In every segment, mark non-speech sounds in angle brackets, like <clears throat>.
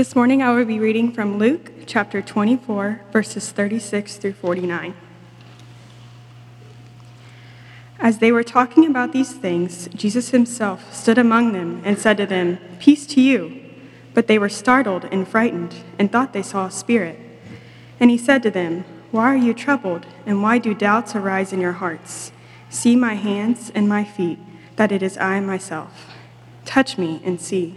This morning I will be reading from Luke chapter 24, verses 36 through 49. As they were talking about these things, Jesus himself stood among them and said to them, Peace to you. But they were startled and frightened and thought they saw a spirit. And he said to them, Why are you troubled, and why do doubts arise in your hearts? See my hands and my feet, that it is I myself. Touch me and see.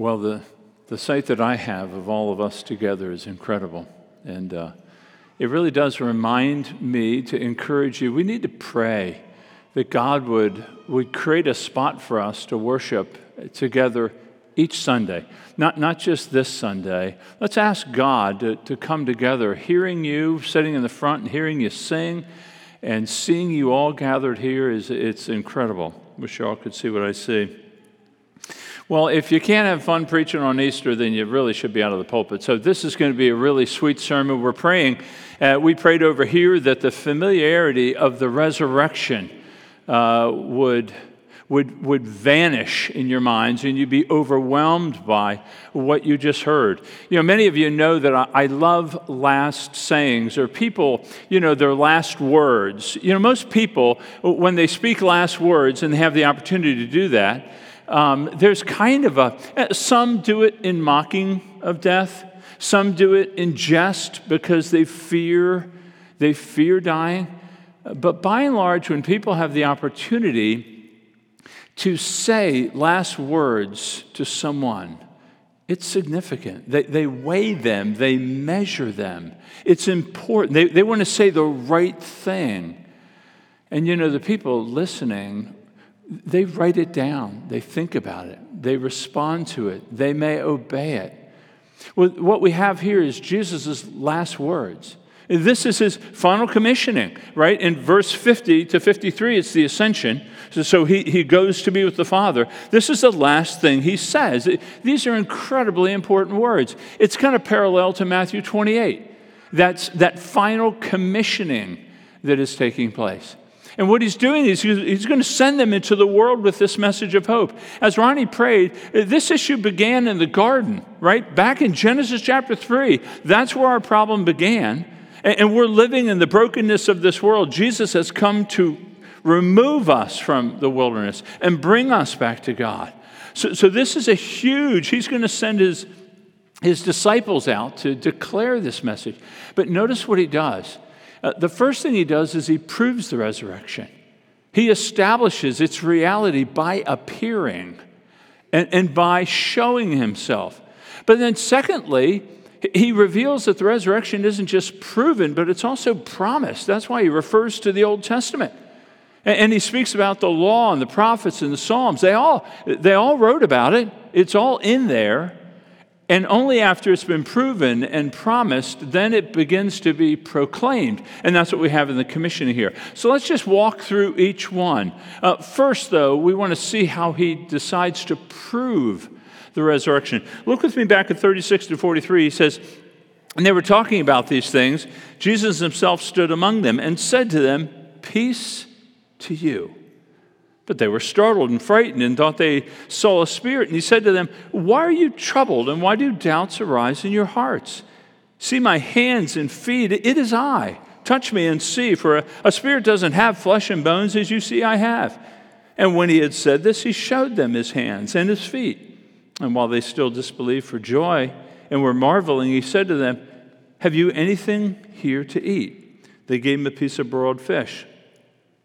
Well, the, the sight that I have of all of us together is incredible. And uh, it really does remind me to encourage you. We need to pray that God would, would create a spot for us to worship together each Sunday, not, not just this Sunday. Let's ask God to, to come together, hearing you sitting in the front and hearing you sing and seeing you all gathered here is it's incredible. Wish y'all could see what I see. Well, if you can't have fun preaching on Easter, then you really should be out of the pulpit. So, this is going to be a really sweet sermon. We're praying, uh, we prayed over here that the familiarity of the resurrection uh, would, would, would vanish in your minds and you'd be overwhelmed by what you just heard. You know, many of you know that I, I love last sayings or people, you know, their last words. You know, most people, when they speak last words and they have the opportunity to do that, um, there's kind of a, eh, some do it in mocking of death, some do it in jest because they fear, they fear dying. But by and large, when people have the opportunity to say last words to someone, it's significant. They, they weigh them, they measure them. It's important. They, they want to say the right thing. And you know, the people listening they write it down, they think about it, they respond to it, they may obey it. Well, what we have here is Jesus' last words. This is his final commissioning, right? In verse 50 to 53, it's the ascension. So, so he, he goes to be with the Father. This is the last thing he says. These are incredibly important words. It's kind of parallel to Matthew 28. That's that final commissioning that is taking place. And what he's doing is he's going to send them into the world with this message of hope. As Ronnie prayed, this issue began in the garden, right? Back in Genesis chapter 3. That's where our problem began. And we're living in the brokenness of this world. Jesus has come to remove us from the wilderness and bring us back to God. So, so this is a huge, he's going to send his, his disciples out to declare this message. But notice what he does. Uh, the first thing he does is he proves the resurrection. He establishes its reality by appearing and, and by showing himself. But then, secondly, he reveals that the resurrection isn't just proven, but it's also promised. That's why he refers to the Old Testament. And he speaks about the law and the prophets and the Psalms. They all, they all wrote about it, it's all in there. And only after it's been proven and promised, then it begins to be proclaimed. And that's what we have in the commission here. So let's just walk through each one. Uh, first, though, we want to see how he decides to prove the resurrection. Look with me back at 36 to 43. He says, And they were talking about these things. Jesus himself stood among them and said to them, Peace to you. But they were startled and frightened and thought they saw a spirit. And he said to them, Why are you troubled and why do doubts arise in your hearts? See my hands and feet, it is I. Touch me and see, for a, a spirit doesn't have flesh and bones as you see I have. And when he had said this, he showed them his hands and his feet. And while they still disbelieved for joy and were marveling, he said to them, Have you anything here to eat? They gave him a piece of broiled fish.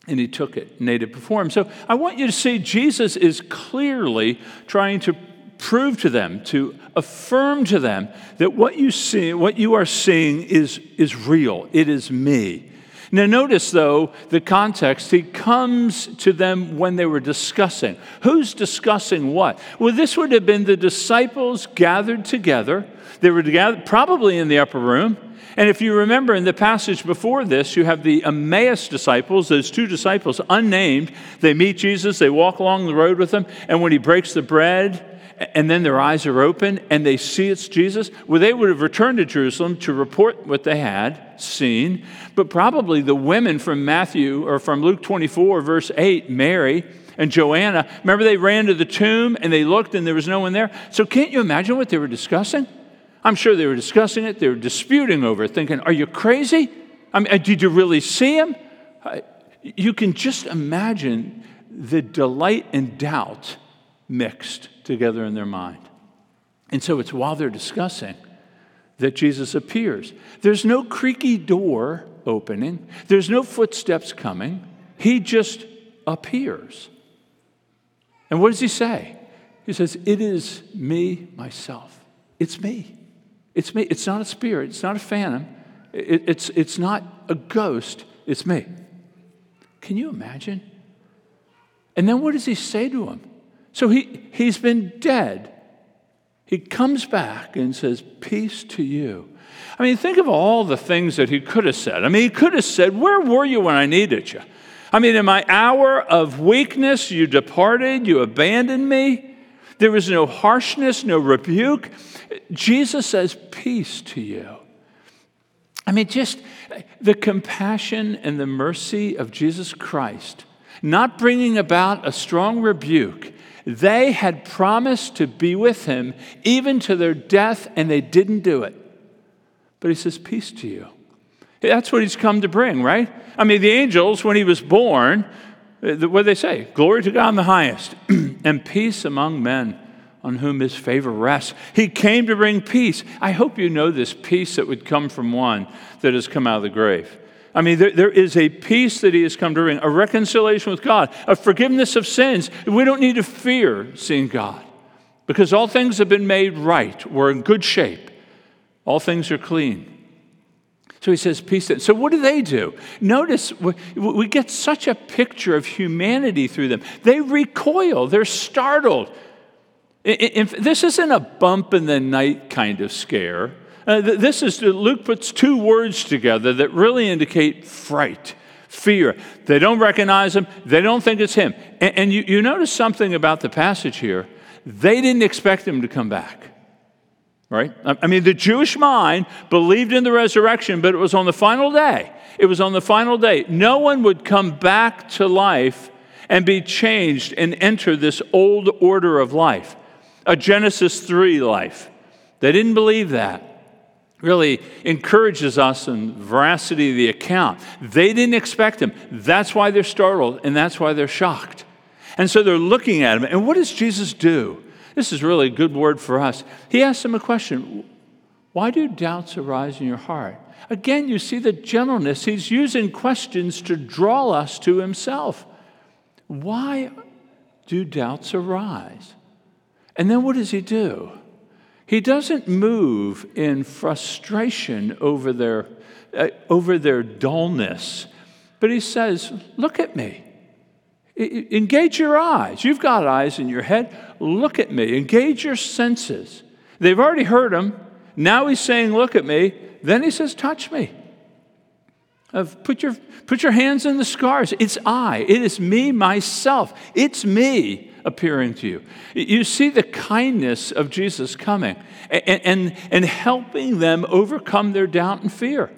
And he took it ate it before him. So I want you to see Jesus is clearly trying to prove to them, to affirm to them that what you see, what you are seeing is, is real. It is me. Now, notice though the context. He comes to them when they were discussing. Who's discussing what? Well, this would have been the disciples gathered together. They were together, probably in the upper room. And if you remember in the passage before this, you have the Emmaus disciples, those two disciples, unnamed. They meet Jesus, they walk along the road with him, and when he breaks the bread, and then their eyes are open and they see it's Jesus, well, they would have returned to Jerusalem to report what they had seen. But probably the women from Matthew or from Luke 24, verse 8, Mary and Joanna, remember they ran to the tomb and they looked and there was no one there? So can't you imagine what they were discussing? I'm sure they were discussing it, they were disputing over it, thinking, Are you crazy? I mean, uh, did you really see him? Uh, you can just imagine the delight and doubt mixed together in their mind. And so it's while they're discussing that Jesus appears. There's no creaky door opening, there's no footsteps coming. He just appears. And what does he say? He says, It is me, myself. It's me. It's me. It's not a spirit, it's not a phantom, it, it's, it's not a ghost, it's me. Can you imagine? And then what does he say to him? So he, he's been dead. He comes back and says, Peace to you. I mean, think of all the things that he could have said. I mean, he could have said, Where were you when I needed you? I mean, in my hour of weakness, you departed, you abandoned me. There was no harshness, no rebuke. Jesus says, Peace to you. I mean, just the compassion and the mercy of Jesus Christ, not bringing about a strong rebuke, they had promised to be with him even to their death, and they didn't do it. But he says, Peace to you. That's what he's come to bring, right? I mean, the angels, when he was born, Uh, what do they say? Glory to God in the highest, <clears throat> and peace among men on whom his favor rests. He came to bring peace. I hope you know this peace that would come from one that has come out of the grave. I mean, there, there is a peace that He has come to bring, a reconciliation with God, a forgiveness of sins. We don't need to fear seeing God because all things have been made right. We're in good shape, all things are clean. So he says, peace. So what do they do? Notice we get such a picture of humanity through them. They recoil, they're startled. This isn't a bump in the night kind of scare. Uh, this is, Luke puts two words together that really indicate fright, fear. They don't recognize him, they don't think it's him. And, and you, you notice something about the passage here. They didn't expect him to come back. Right? I mean, the Jewish mind believed in the resurrection, but it was on the final day. It was on the final day. No one would come back to life and be changed and enter this old order of life, a Genesis 3 life. They didn't believe that really encourages us in veracity of the account. They didn't expect him. That's why they're startled and that's why they're shocked. And so they're looking at him. And what does Jesus do? This is really a good word for us. He asks them a question Why do doubts arise in your heart? Again, you see the gentleness. He's using questions to draw us to himself. Why do doubts arise? And then what does he do? He doesn't move in frustration over their, uh, over their dullness, but he says, Look at me. Engage your eyes. You've got eyes in your head. Look at me. Engage your senses. They've already heard him. Now he's saying, Look at me. Then he says, Touch me. put, your, put your hands in the scars. It's I. It is me, myself. It's me appearing to you. You see the kindness of Jesus coming and, and, and helping them overcome their doubt and fear.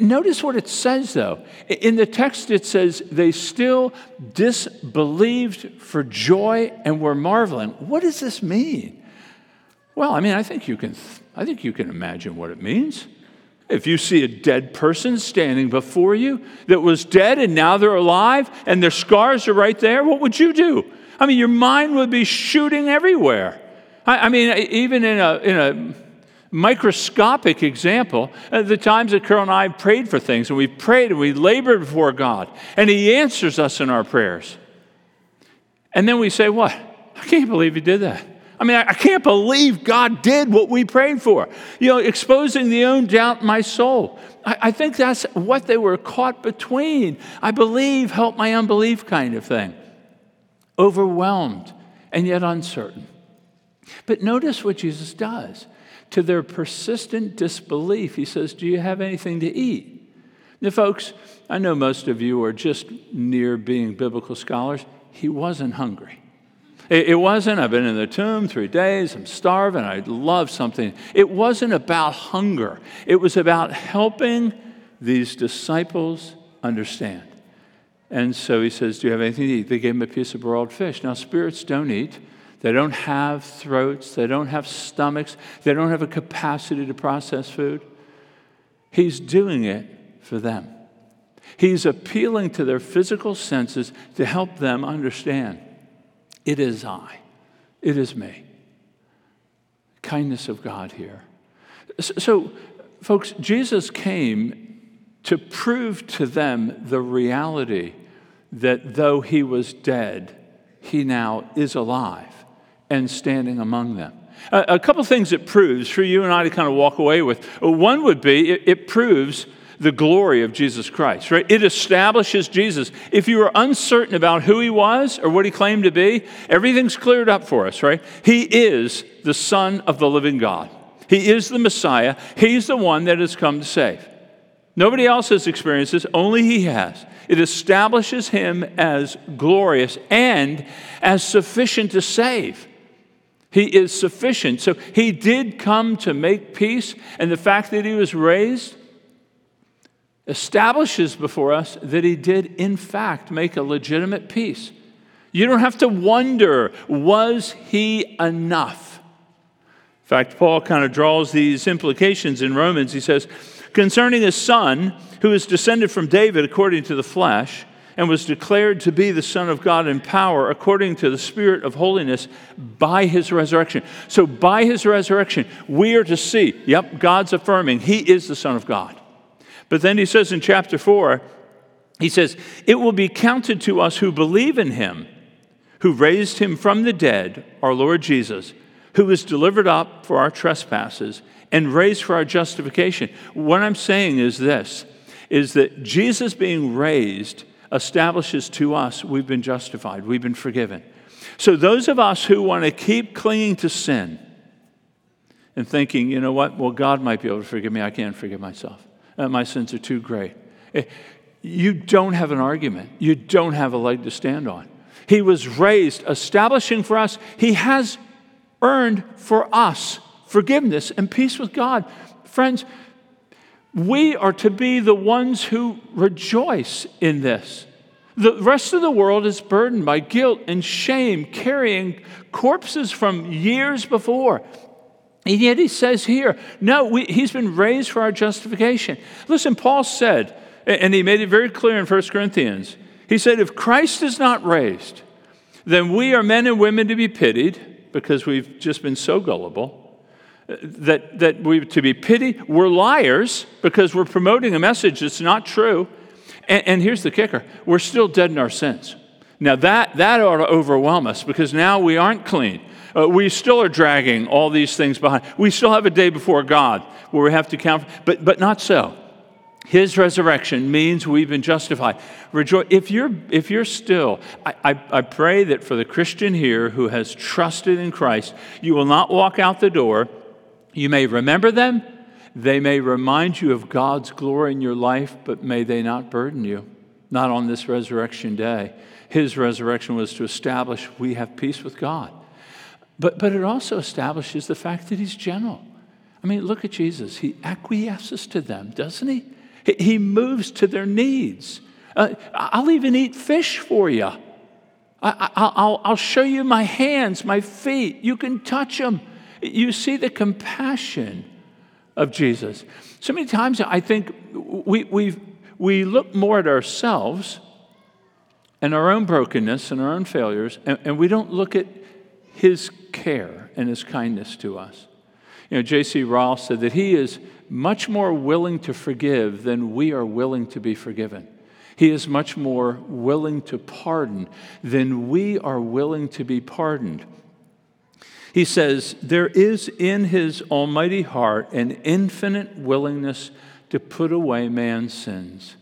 Notice what it says, though. In the text, it says, they still disbelieved for joy and were marveling. What does this mean? Well, I mean, I think you can, I think you can imagine what it means. If you see a dead person standing before you that was dead and now they're alive and their scars are right there, what would you do? I mean, your mind would be shooting everywhere. I, I mean, even in a, in a microscopic example, uh, the times that Carol and I prayed for things, and we prayed and we labored before God, and He answers us in our prayers. And then we say, What? I can't believe He did that. I mean, I can't believe God did what we prayed for. You know, exposing the own doubt in my soul. I, I think that's what they were caught between. I believe, help my unbelief kind of thing. Overwhelmed and yet uncertain. But notice what Jesus does. To their persistent disbelief, he says, Do you have anything to eat? Now, folks, I know most of you are just near being biblical scholars. He wasn't hungry. It, wasn't, I've been in the tomb three days, I'm starving, I'd love something. It wasn't about hunger, it was about helping these disciples understand. And so he says, Do you have anything to eat? They gave him a piece of broiled fish. Now, spirits don't eat. They don't have throats. They don't have stomachs. They don't have a capacity to process food. He's doing it for them. He's appealing to their physical senses to help them understand. It is I. It is me. Kindness of God here. So, folks, Jesus came to prove to them the reality that though he was dead, he now is alive and standing among them. A, a couple things it proves for you and I to kind of walk away with. One would be it, it proves the glory of Jesus Christ, right? It establishes Jesus. If you were uncertain about who he was or what he claimed to be, everything's cleared up for us, right? He is the Son of the living God. He is the Messiah. He's the one that has come to save. Nobody else has experienced this, only he has. It establishes him as glorious and as sufficient to save. He is sufficient. So he did come to make peace, and the fact that he was raised establishes before us that he did, in fact, make a legitimate peace. You don't have to wonder, was he enough? In fact, Paul kind of draws these implications in Romans. He says, concerning his son, who is descended from David according to the flesh, and was declared to be the Son of God in power according to the Spirit of holiness by his resurrection. So, by his resurrection, we are to see, yep, God's affirming he is the Son of God. But then he says in chapter 4, he says, It will be counted to us who believe in him, who raised him from the dead, our Lord Jesus, who was delivered up for our trespasses and raised for our justification. What I'm saying is this is that Jesus being raised establishes to us we've been justified, we've been forgiven. So, those of us who want to keep clinging to sin and thinking, you know what, well, God might be able to forgive me, I can't forgive myself uh, my sins are too great. Eh, you don't have an argument. You don't have a leg to stand on. He was raised, establishing for us, He has earned for us forgiveness and peace with God. Friends, we are to be the ones who rejoice in this. The rest of the world is burdened by guilt and shame, carrying corpses from years before. And yet he says here, no, we, he's been raised for our justification. Listen, Paul said, and he made it very clear in 1 Corinthians, he said, if Christ is not raised, then we are men and women to be pitied because we've just been so gullible. That, that we to be pitied, we're liars because we're promoting a message that's not true. And, and here's the kicker we're still dead in our sins. Now, that, that ought to overwhelm us because now we aren't clean. Uh, we still are dragging all these things behind. We still have a day before God where we have to count, but, but not so. His resurrection means we've been justified. Rejoice. If you're, if you're still, I, I, I pray that for the Christian here who has trusted in Christ, you will not walk out the door. You may remember them. They may remind you of God's glory in your life, but may they not burden you. Not on this resurrection day. His resurrection was to establish we have peace with God. But, but it also establishes the fact that he's gentle. I mean, look at Jesus. He acquiesces to them, doesn't he? He, moves to their needs. Uh, I'll even eat fish for you. I, will show you my hands, my feet. You can touch them. You see the compassion of Jesus. So many times I think we, we we look more at ourselves and our own brokenness and our own failures, and, and we don't look at his care and his kindness to us. You know, J.C. Ryle said that he is much more willing to forgive than we are willing to be forgiven. He is much more willing to pardon than we are willing to be pardoned. He says, There is in his almighty heart an infinite willingness to put away man's sins.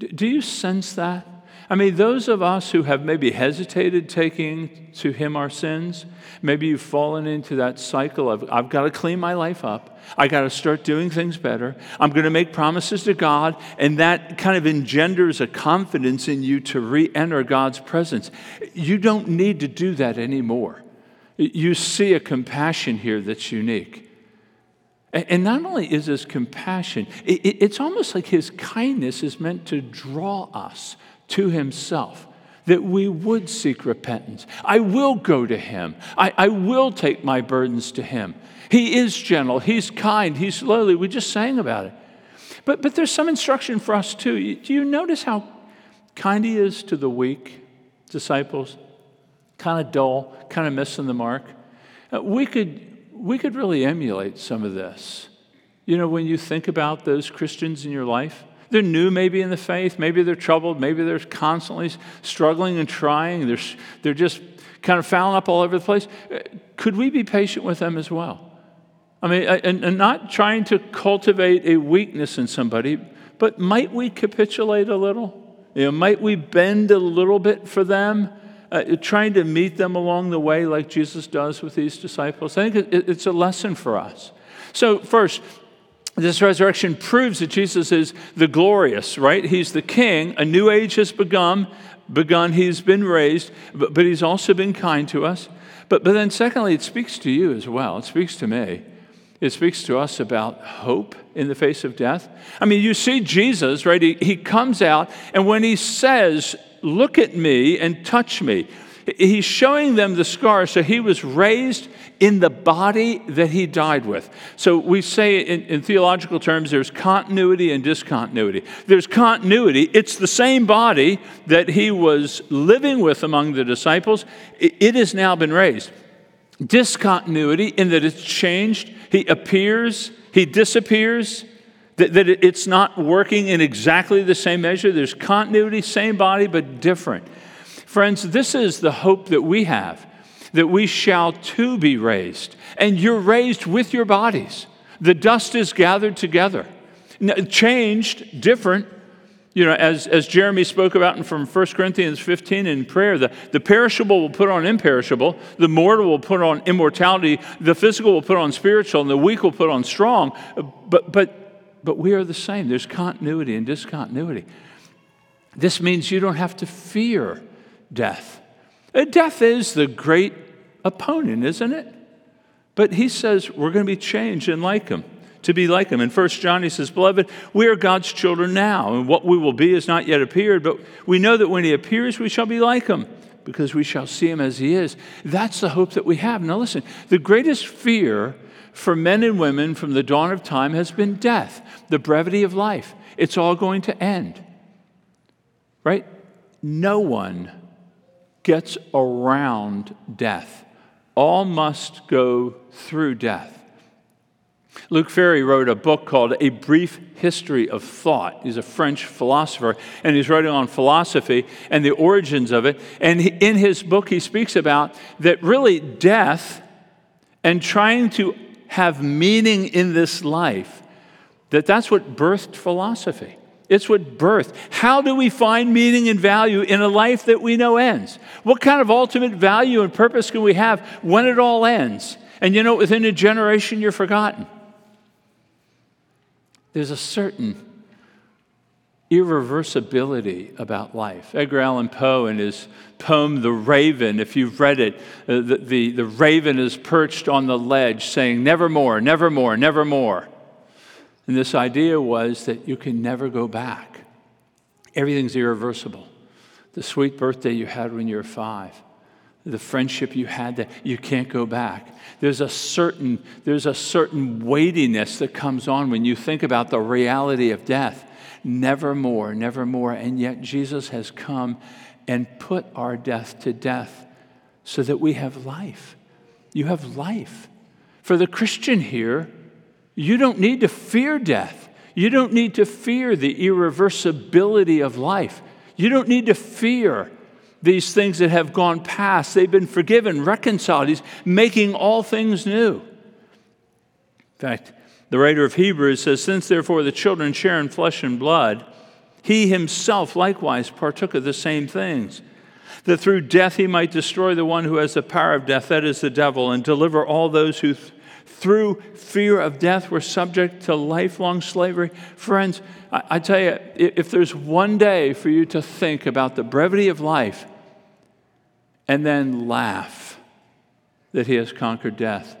Do you sense that? I mean, those of us who have maybe hesitated taking to Him our sins, maybe you've fallen into that cycle of, I've got to clean my life up. I got to start doing things better. I'm going to make promises to God. And that kind of engenders a confidence in you to re enter God's presence. You don't need to do that anymore. You see a compassion here that's unique. And not only is this compassion, it's almost like his kindness is meant to draw us to himself, that we would seek repentance. I will go to him. I, I will take my burdens to him. He is gentle, he's kind, he's lowly. We just sang about it. But, but there's some instruction for us too. Do you notice how kind he is to the weak disciples? Kind of dull, kind of missing the mark. Uh, we, could, we could really emulate some of this. You know, when you think about those Christians in your life, they're new maybe in the faith, maybe they're troubled, maybe they're constantly struggling and trying, they're, they're just kind of fouling up all over the place. Uh, could we be patient with them as well? I mean, and, and not trying to cultivate a weakness in somebody, but might we capitulate a little? You know, might we bend a little bit for them? Uh, trying to meet them along the way like Jesus does with these disciples. I think it, it's a lesson for us. So, first, this resurrection proves that Jesus is the glorious, right? He's the king. A new age has begun. Begun. He's been raised, but, but he's also been kind to us. But, but then, secondly, it speaks to you as well. It speaks to me. It speaks to us about hope in the face of death. I mean, you see Jesus, right? He, he comes out, and when he says, Look at me and touch me, he's showing them the scars. So he was raised in the body that he died with. So we say in, in, theological terms there's continuity and discontinuity. There's continuity, it's the same body that he was living with among the disciples, it, it has now been raised. Discontinuity in that it's changed, he appears, he disappears. That, that it's not working in exactly the same measure. There's continuity, same body, but different. Friends, this is the hope that we have that we shall too be raised. And you're raised with your bodies. The dust is gathered together, changed, different. You know, as, as Jeremy spoke about from 1 Corinthians 15 in prayer, the, the perishable will put on imperishable, the mortal will put on immortality, the physical will put on spiritual, and the weak will put on strong. But, but, but we are the same. There's continuity and discontinuity. This means you don't have to fear death. Uh, death is the great opponent, isn't it? But he says we're going to be changed and like him, to be like him. In 1 John, he says, Beloved, we are God's children now, and what we will be has not yet appeared, but we know that when he appears, we shall be like him, because we shall see him as he is. That's the hope that we have. Now, listen, the greatest fear for men and women from the dawn of time has been death, the brevity of life. It's all going to end. Right? No one gets around death. All must go through death. Luc Ferry wrote a book called A Brief History of Thought. He's a French philosopher, and he's writing on philosophy and the origins of it. And in his book, he speaks about that really death and trying to have meaning in this life, that that's what birthed philosophy. It's what birth. How do we find meaning and value in a life that we know ends? What kind of ultimate value and purpose can we have when it all ends? And you know, within a generation, you're forgotten. There's a certain irreversibility about life. Edgar Allan Poe, in his poem, The Raven, if you've read it, uh, the, the, the raven is perched on the ledge saying, Nevermore, nevermore, nevermore. And this idea was that you can never go back. Everything's irreversible. The sweet birthday you had when you were five, the friendship you had that you can't go back. There's a certain, there's a certain weightiness that comes on when you think about the reality of death. Never more, never more. And yet Jesus has come and put our death to death so that we have life. You have life. For the Christian here, you don't need to fear death. You don't need to fear the irreversibility of life. You don't need to fear these things that have gone past. They've been forgiven, reconciled. He's making all things new. In fact, the writer of Hebrews says, Since therefore the children share in flesh and blood, he himself likewise partook of the same things, that through death he might destroy the one who has the power of death, that is the devil, and deliver all those who th- through fear of death were subject to lifelong slavery. Friends, I, I tell you, if there's one day for you to think about the brevity of life and then laugh that he has conquered death.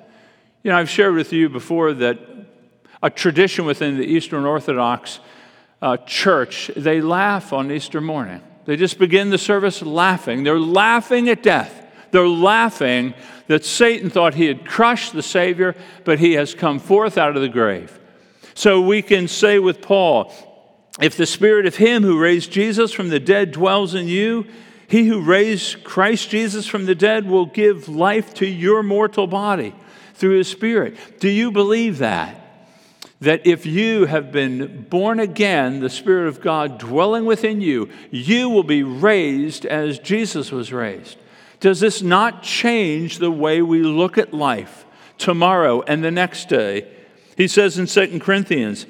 You know, I've shared with you before that a tradition within the Eastern Orthodox uh, church, they laugh on Easter morning. They just begin the service laughing. They're laughing at death. They're laughing that Satan thought he had crushed the Savior, but he has come forth out of the grave. So we can say with Paul, if the spirit of him who raised Jesus from the dead dwells in you, he who raised Christ Jesus from the dead will give life to your mortal body through his spirit. Do you believe that? That if you have been born again, the Spirit of God dwelling within you, you will be raised as Jesus was raised. Does this not change the way we look at life tomorrow and the next day? He says in 2 Corinthians,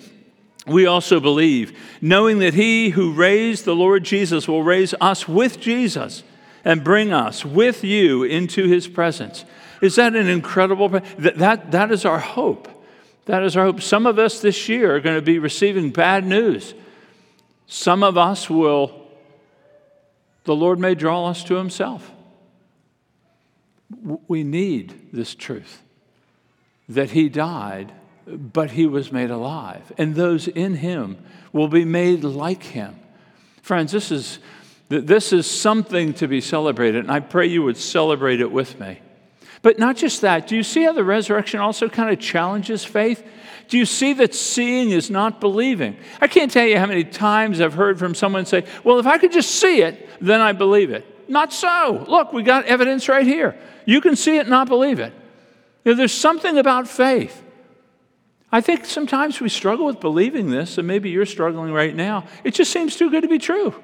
we also believe, knowing that he who raised the Lord Jesus will raise us with Jesus and bring us with you into his presence. Is that an incredible? That, that, that is our hope. That is our hope. Some of us this year are going to be receiving bad news. Some of us will, the Lord may draw us to Himself. We need this truth that He died, but He was made alive. And those in Him will be made like Him. Friends, this is, this is something to be celebrated, and I pray you would celebrate it with me. But not just that, do you see how the resurrection also kind of challenges faith? Do you see that seeing is not believing? I can't tell you how many times I've heard from someone say, Well, if I could just see it, then I believe it. Not so. Look, we got evidence right here. You can see it and not believe it. You know, there's something about faith. I think sometimes we struggle with believing this, and maybe you're struggling right now. It just seems too good to be true.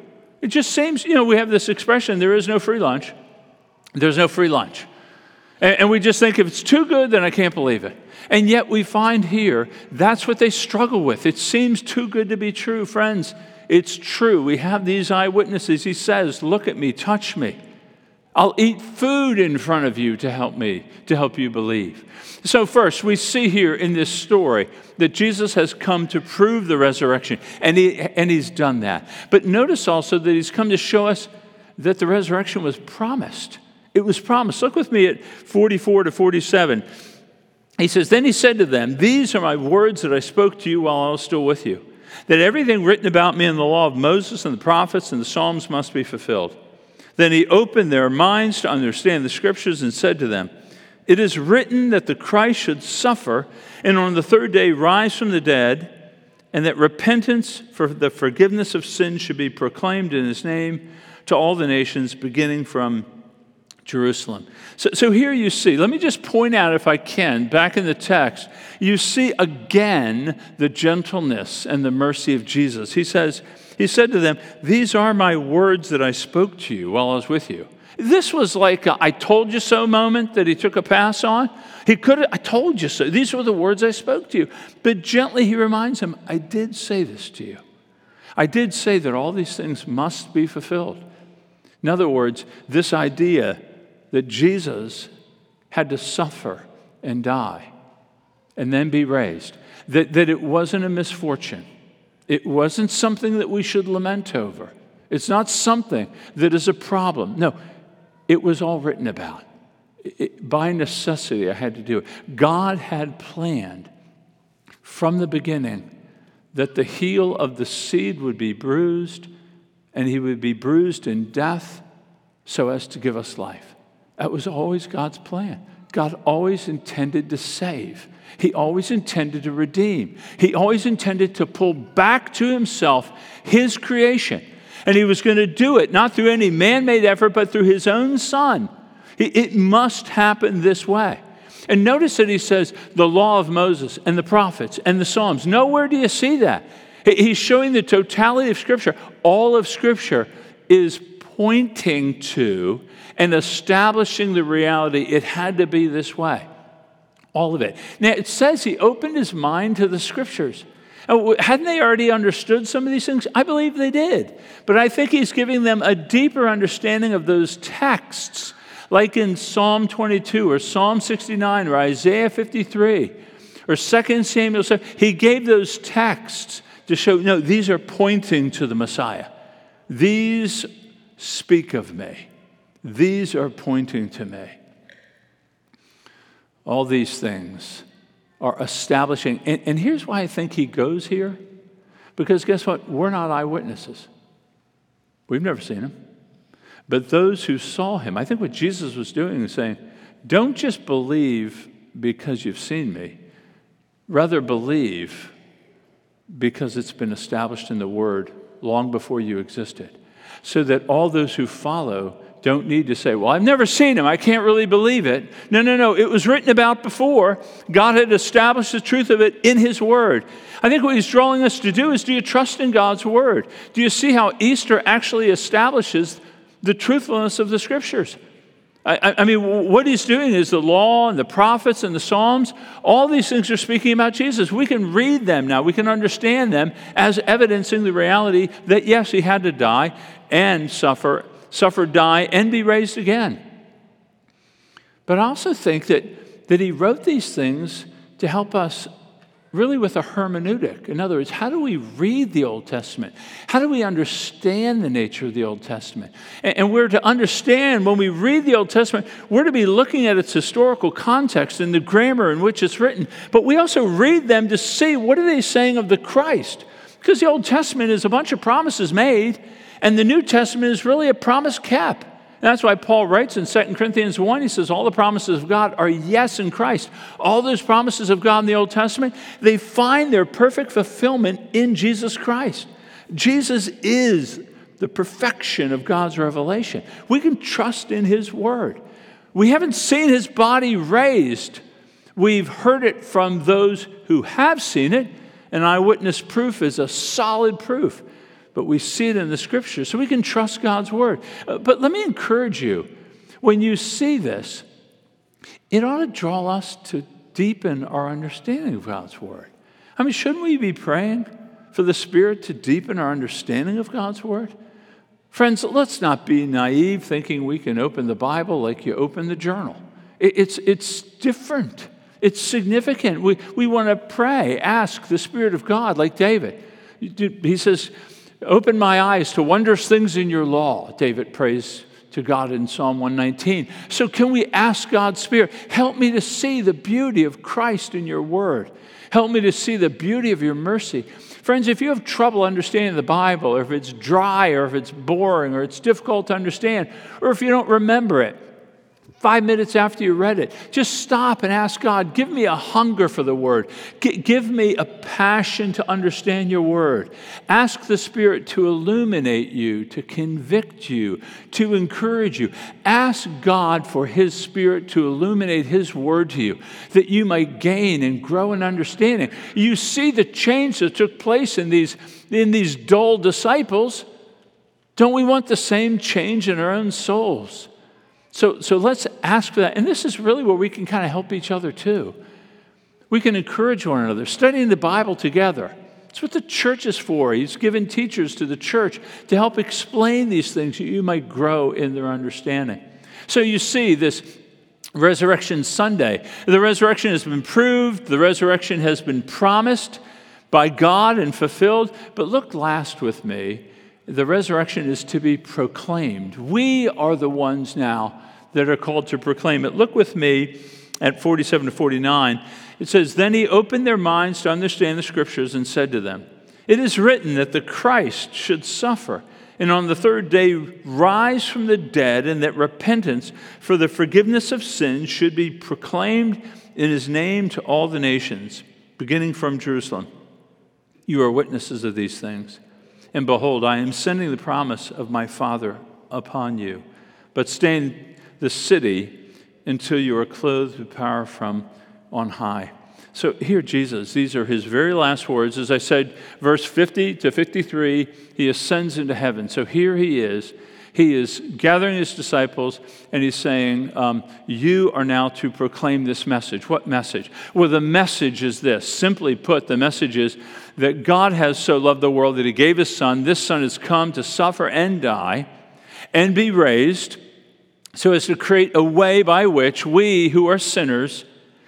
It just seems, you know, we have this expression there is no free lunch. There's no free lunch. And, and we just think if it's too good, then I can't believe it. And yet we find here that's what they struggle with. It seems too good to be true, friends. It's true. We have these eyewitnesses. He says, Look at me, touch me. I'll eat food in front of you to help me, to help you believe. So, first, we see here in this story that Jesus has come to prove the resurrection, and, he, and he's done that. But notice also that he's come to show us that the resurrection was promised. It was promised. Look with me at 44 to 47. He says, Then he said to them, These are my words that I spoke to you while I was still with you, that everything written about me in the law of Moses and the prophets and the Psalms must be fulfilled. Then he opened their minds to understand the scriptures and said to them, It is written that the Christ should suffer and on the third day rise from the dead, and that repentance for the forgiveness of sins should be proclaimed in his name to all the nations, beginning from Jerusalem. So, so here you see, let me just point out, if I can, back in the text, you see again the gentleness and the mercy of Jesus. He says, He said to them, These are my words that I spoke to you while I was with you. This was like a I told you so moment that he took a pass on. He could have, I told you so. These were the words I spoke to you. But gently he reminds him, I did say this to you. I did say that all these things must be fulfilled. In other words, this idea that Jesus had to suffer and die and then be raised, that, that it wasn't a misfortune. It wasn't something that we should lament over. It's not something that is a problem. No, it was all written about. It, by necessity, I had to do it. God had planned from the beginning that the heel of the seed would be bruised and he would be bruised in death so as to give us life. That was always God's plan. God always intended to save. He always intended to redeem. He always intended to pull back to himself his creation. And he was going to do it, not through any man made effort, but through his own son. It must happen this way. And notice that he says the law of Moses and the prophets and the Psalms. Nowhere do you see that. He's showing the totality of Scripture. All of Scripture is pointing to and establishing the reality it had to be this way. All of it. Now, it says he opened his mind to the Scriptures. Hadn't they already understood some of these things? I believe they did. But I think he's giving them a deeper understanding of those texts, like in Psalm 22 or Psalm 69 or Isaiah 53 or 2 Samuel 7. He gave those texts to show, no, these are pointing to the Messiah. These speak of me. These are pointing to me. All these things are establishing. And, and here's why I think he goes here. Because guess what? We're not eyewitnesses. We've never seen him. But those who saw him, I think what Jesus was doing is saying, don't just believe because you've seen me, rather believe because it's been established in the Word long before you existed, so that all those who follow don't need to say, Well, I've never seen him. I can't really believe it. No, no, no. It was written about before. God had established the truth of it in His Word. I think what He's drawing us to do is do you trust in God's Word? Do you see how Easter actually establishes the truthfulness of the Scriptures? I, I, mean, what he's doing is the law and the prophets and the Psalms, all these things are speaking about Jesus. We can read them now, we can understand them as evidencing the reality that, yes, he had to die and suffer suffer, die, and be raised again. But I also think that, that he wrote these things to help us really with a hermeneutic. In other words, how do we read the Old Testament? How do we understand the nature of the Old Testament? And, and, we're to understand when we read the Old Testament, we're to be looking at its historical context and the grammar in which it's written. But we also read them to see what are they saying of the Christ? Because the Old Testament is a bunch of promises made and the New Testament is really a promise kept. And that's why Paul writes in 2 Corinthians 1, he says, All the promises of God are yes in Christ. All those promises of God in the Old Testament, they find their perfect fulfillment in Jesus Christ. Jesus is the perfection of God's revelation. We can trust in his word. We haven't seen his body raised, we've heard it from those who have seen it, and eyewitness proof is a solid proof but we see it in the scriptures, so we can trust God's word. Uh, but let me encourage you when you see this, it ought to draw us to deepen our understanding of God's word. I mean, shouldn't we be praying for the Spirit to deepen our understanding of God's word? Friends, let's not be naive thinking we can open the Bible like you open the journal. It's, it's different. It's significant. We, we want to pray, ask the Spirit of God, like David. He says, Open my eyes to wondrous things in your law, David prays to God in Psalm 119. So, can we ask God's Spirit, help me to see the beauty of Christ in your word? Help me to see the beauty of your mercy. Friends, if you have trouble understanding the Bible, or if it's dry, or if it's boring, or it's difficult to understand, or if you don't remember it, five minutes after you read it. Just stop and ask God, give me a hunger for the word. G- give me a passion to understand your word. Ask the Spirit to illuminate you, to convict you, to encourage you. Ask God for His Spirit to illuminate His word to you, that you might gain and grow in understanding. You see the change that took place in these, in these dull disciples. Don't we want the same change in our own souls? So, so let's ask for that. And this is really where we can kind of help each other too. We can encourage one another, studying the Bible together. It's what the church is for. He's given teachers to the church to help explain these things so you might grow in their understanding. So you see this Resurrection Sunday. The resurrection has been proved, the resurrection has been promised by God and fulfilled. But look last with me the resurrection is to be proclaimed. We are the ones now that are called to proclaim it. Look with me at 47 to 49. It says, Then he opened their minds to understand the scriptures and said to them, It is written that the Christ should suffer and on the third day rise from the dead, and that repentance for the forgiveness of sins should be proclaimed in his name to all the nations, beginning from Jerusalem. You are witnesses of these things. And behold, I am sending the promise of my Father upon you. But stay in the city until you are clothed with power from on high. So here, Jesus, these are his very last words. As I said, verse 50 to 53, he ascends into heaven. So here he is. He is gathering his disciples and he's saying, um, You are now to proclaim this message. What message? Well, the message is this. Simply put, the message is that God has so loved the world that he gave his son. This son has come to suffer and die and be raised so as to create a way by which we who are sinners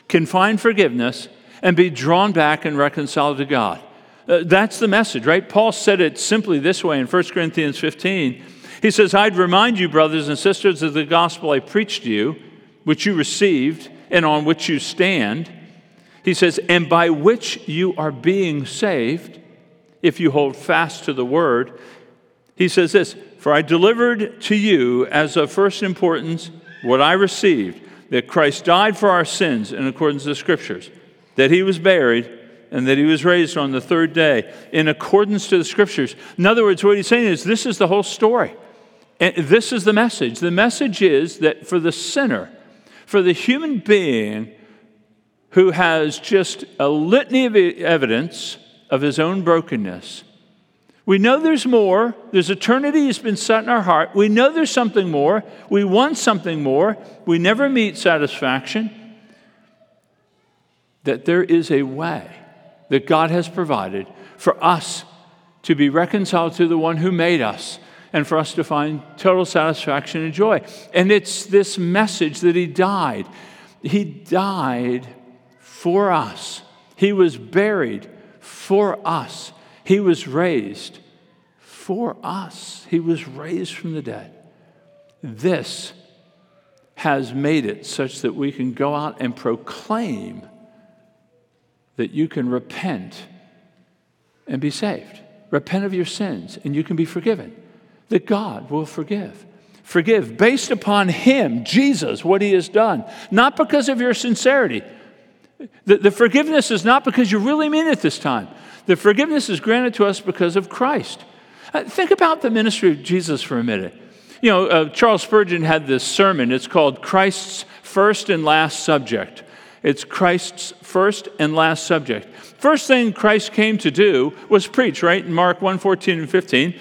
can find forgiveness and be drawn back and reconciled to God. Uh, that's the message, right? Paul said it simply this way in 1 Corinthians 15. He says, I'd remind you, brothers and sisters, of the gospel I preached to you, which you received and on which you stand he says, and by which you are being saved, if you hold fast to the word. He says this For I delivered to you as of first importance what I received that Christ died for our sins in accordance to the scriptures, that he was buried, and that he was raised on the third day in accordance to the scriptures. In other words, what he's saying is this is the whole story. And this is the message. The message is that for the sinner, for the human being who has just a litany of evidence of his own brokenness. We know there's more. There's eternity has been set in our heart. We know there's something more. We want something more. We never meet satisfaction. That there is a way that God has provided for us to be reconciled to the one who made us and for us to find total satisfaction and joy. And it's this message that He died. He died for us. He was buried for us. He was raised for us. He was raised from the dead. This has made it such that we can go out and proclaim that you can repent and be saved. Repent of your sins and you can be forgiven. That God will forgive. Forgive based upon Him, Jesus, what He has done, not because of your sincerity. The, the forgiveness is not because you really mean it this time. The forgiveness is granted to us because of Christ. Uh, think about the ministry of Jesus for a minute. You know, uh, Charles Spurgeon had this sermon. It's called Christ's First and Last Subject. It's Christ's first and last subject. First thing Christ came to do was preach, right? In Mark 1 14 and 15.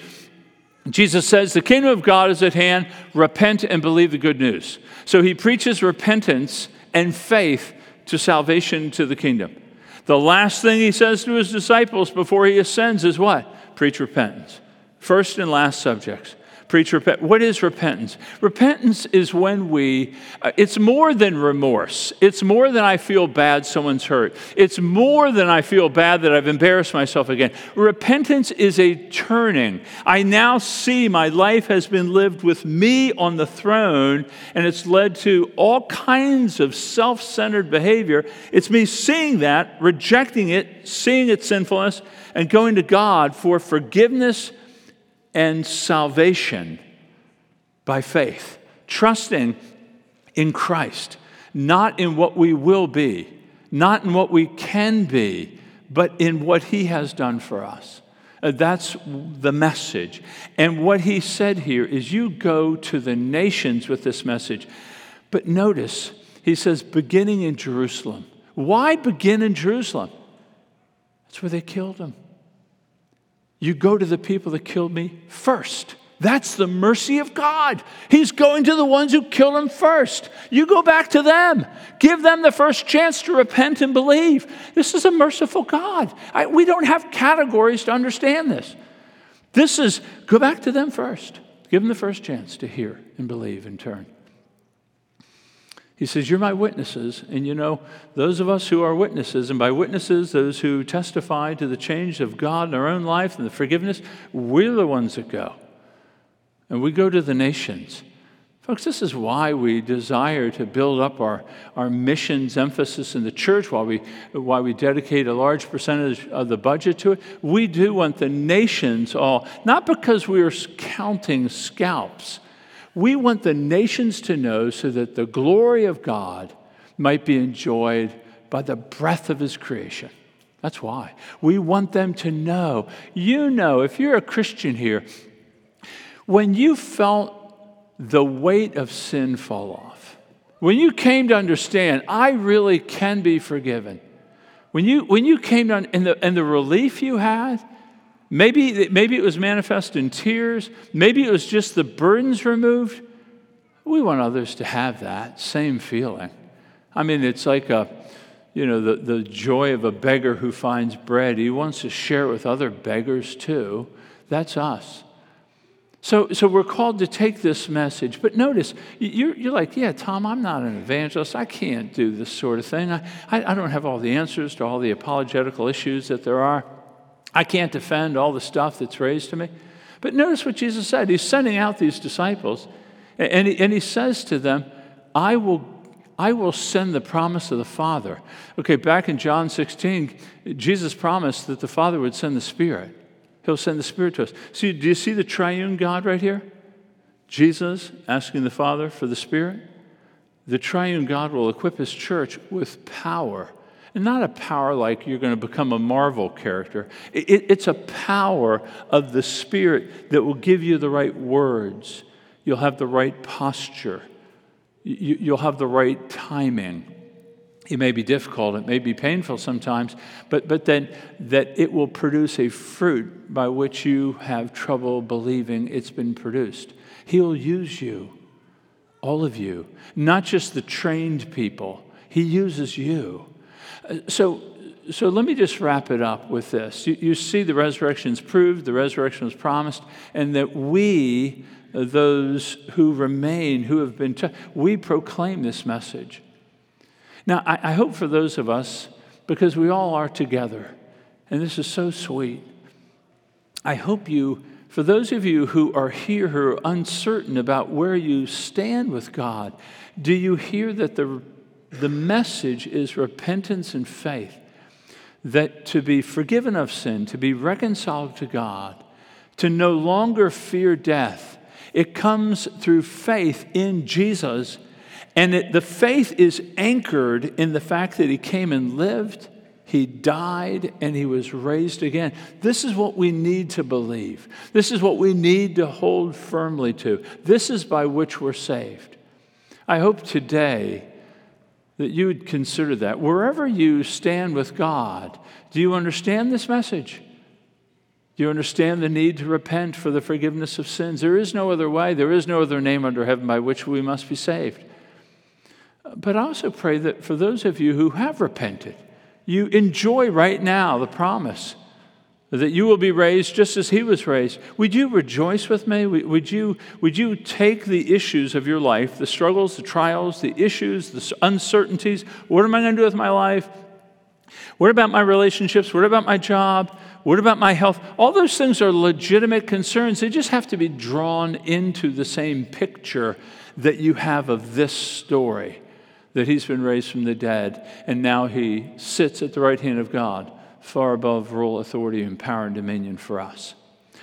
Jesus says, The kingdom of God is at hand. Repent and believe the good news. So he preaches repentance and faith to salvation to the kingdom. The last thing he says to his disciples before he ascends is what? Preach repentance. First and last subjects preach repent. What is repentance? Repentance is when we, uh, it's more than remorse. It's more than I feel bad someone's hurt. It's more than I feel bad that I've embarrassed myself again. Repentance is a turning. I now see my life has been lived with me on the throne, and it's led to all kinds of self centered behavior. It's me seeing that, rejecting it, seeing its sinfulness, and going to God for forgiveness and salvation by faith, trusting in Christ, not in what we will be, not in what we can be, but in what He has done for us. Uh, that's the message. And what He said here is you go to the nations with this message. But notice, He says, beginning in Jerusalem. Why begin in Jerusalem? That's where they killed Him. You go to the people that killed me first. That's the mercy of God. He's going to the ones who killed him first. You go back to them. Give them the first chance to repent and believe. This is a merciful God. I, we don't have categories to understand this. This is go back to them first. Give them the first chance to hear and believe and turn. He says, You're my witnesses. And you know, those of us who are witnesses, and by witnesses, those who testify to the change of God in our own life and the forgiveness, we're the ones that go. And we go to the nations. Folks, this is why we desire to build up our, our missions emphasis in the church, why we, why we dedicate a large percentage of the budget to it. We do want the nations all, not because we are counting scalps, we want the nations to know so that the glory of God might be enjoyed by the breath of his creation. That's why. We want them to know. You know, if you're a Christian here, when you felt the weight of sin fall off, when you came to understand, I really can be forgiven, when you, when you came down and the, and the relief you had, maybe, maybe it was manifest in tears, maybe it was just the burdens removed. We want others to have that same feeling. I mean, it's like a, you know, the, the joy of a beggar who finds bread. He wants to share it with other beggars too. That's us. So, so we're called to take this message. But notice, you're, you're like, yeah, Tom, I'm not an evangelist. I can't do this sort of thing. I, I, I don't have all the answers to all the apologetical issues that there are. I can't defend all the stuff that's raised to me. But notice what Jesus said. He's sending out these disciples, and he, and he says to them, I will I will send the promise of the Father. Okay, back in John 16, Jesus promised that the Father would send the Spirit. He'll send the Spirit to us. See, do you see the triune God right here? Jesus asking the Father for the Spirit. The triune God will equip his church with power. Not a power like you're going to become a Marvel character. It, it's a power of the Spirit that will give you the right words. You'll have the right posture you, will have the right timing. It may be difficult, it may be painful sometimes, but, but then that it will produce a fruit by which you have trouble believing it's been produced. He'll use you, all of you, not just the trained people. He uses you. So, so let me just wrap it up with this. You, you see, the resurrection is proved, the resurrection was promised, and that we those who remain, who have been, t- we proclaim this message. Now, I, I hope for those of us, because we all are together, and this is so sweet, I hope you, for those of you who are here who are uncertain about where you stand with God, do you hear that the, the message is repentance and faith? That to be forgiven of sin, to be reconciled to God, to no longer fear death, it comes through faith in Jesus. And it, the faith is anchored in the fact that he came and lived, he died, and he was raised again. This is what we need to believe. This is what we need to hold firmly to. This is by which we're saved. I hope today that you would consider that. Wherever you stand with God, do you understand this message? Do you understand the need to repent for the forgiveness of sins? There is no other way. There is no other name under heaven by which we must be saved. But I also pray that for those of you who have repented, you enjoy right now the promise that you will be raised just as he was raised. Would you rejoice with me? Would you, would you take the issues of your life, the struggles, the trials, the issues, the uncertainties? What am I going to do with my life? What about my relationships? What about my job? What about my health? All those things are legitimate concerns. They just have to be drawn into the same picture that you have of this story that he's been raised from the dead, and now he sits at the right hand of God, far above rule, authority, and power and dominion for us.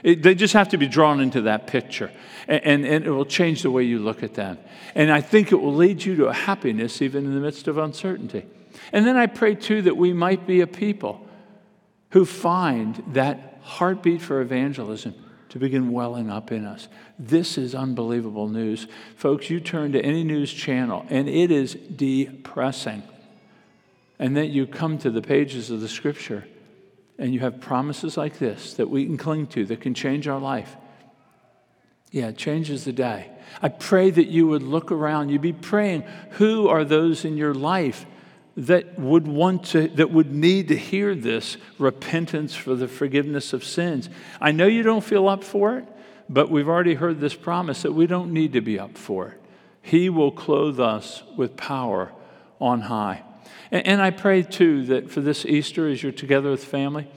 It, they just have to be drawn into that picture, and, and, and, it will change the way you look at them. And I think it will lead you to a happiness even in the midst of uncertainty. And then I pray too that we might be a people who find that heartbeat for evangelism to begin welling up in us. This is unbelievable news. Folks, you turn to any news channel and it is depressing. And then you come to the pages of the scripture and you have promises like this that we can cling to that can change our life. Yeah, it changes the day. I pray that you would look around. You'd be praying, who are those in your life that would want to that would need to hear this repentance for the forgiveness of sins i know you don't feel up for it but we've already heard this promise that we don't need to be up for it he will clothe us with power on high and, and i pray too that for this easter as you're together with family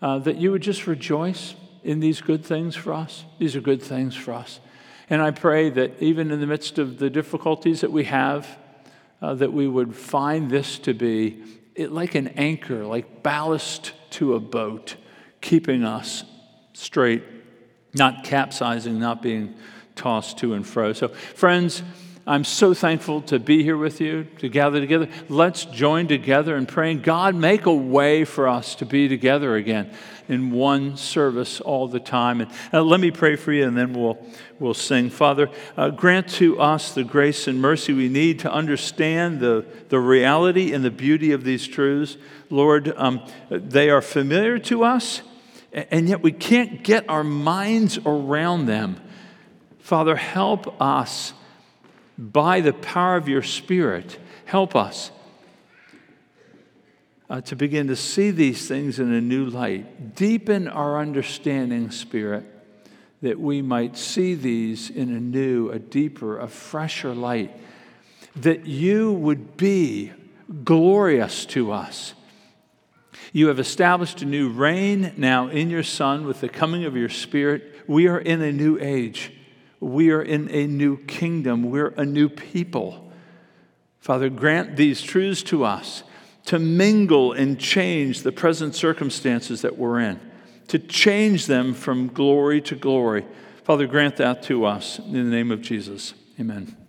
uh, that you would just rejoice in these good things for us these are good things for us and i pray that even in the midst of the difficulties that we have uh, that we would find this to be it, like an anchor, like ballast to a boat, keeping us straight, not capsizing, not being tossed to and fro. So, friends, I'm so thankful to be here with you, to gather together. Let's join together in praying. God, make a way for us to be together again in one service all the time. And uh, let me pray for you, and then we'll, we'll sing. Father, uh, grant to us the grace and mercy we need to understand the, the reality and the beauty of these truths. Lord, um, they are familiar to us, and yet we can't get our minds around them. Father, help us by the power of your Spirit, help us uh, to begin to see these things in a new light. Deepen our understanding, Spirit, that we might see these in a new, a deeper, a fresher light. That you would be glorious to us. You have established a new reign now in your Son with the coming of your Spirit. We are in a new age. We are in a new kingdom. We're a new people. Father, grant these truths to us to mingle and change the present circumstances that we're in, to change them from glory to glory. Father, grant that to us in the name of Jesus. Amen.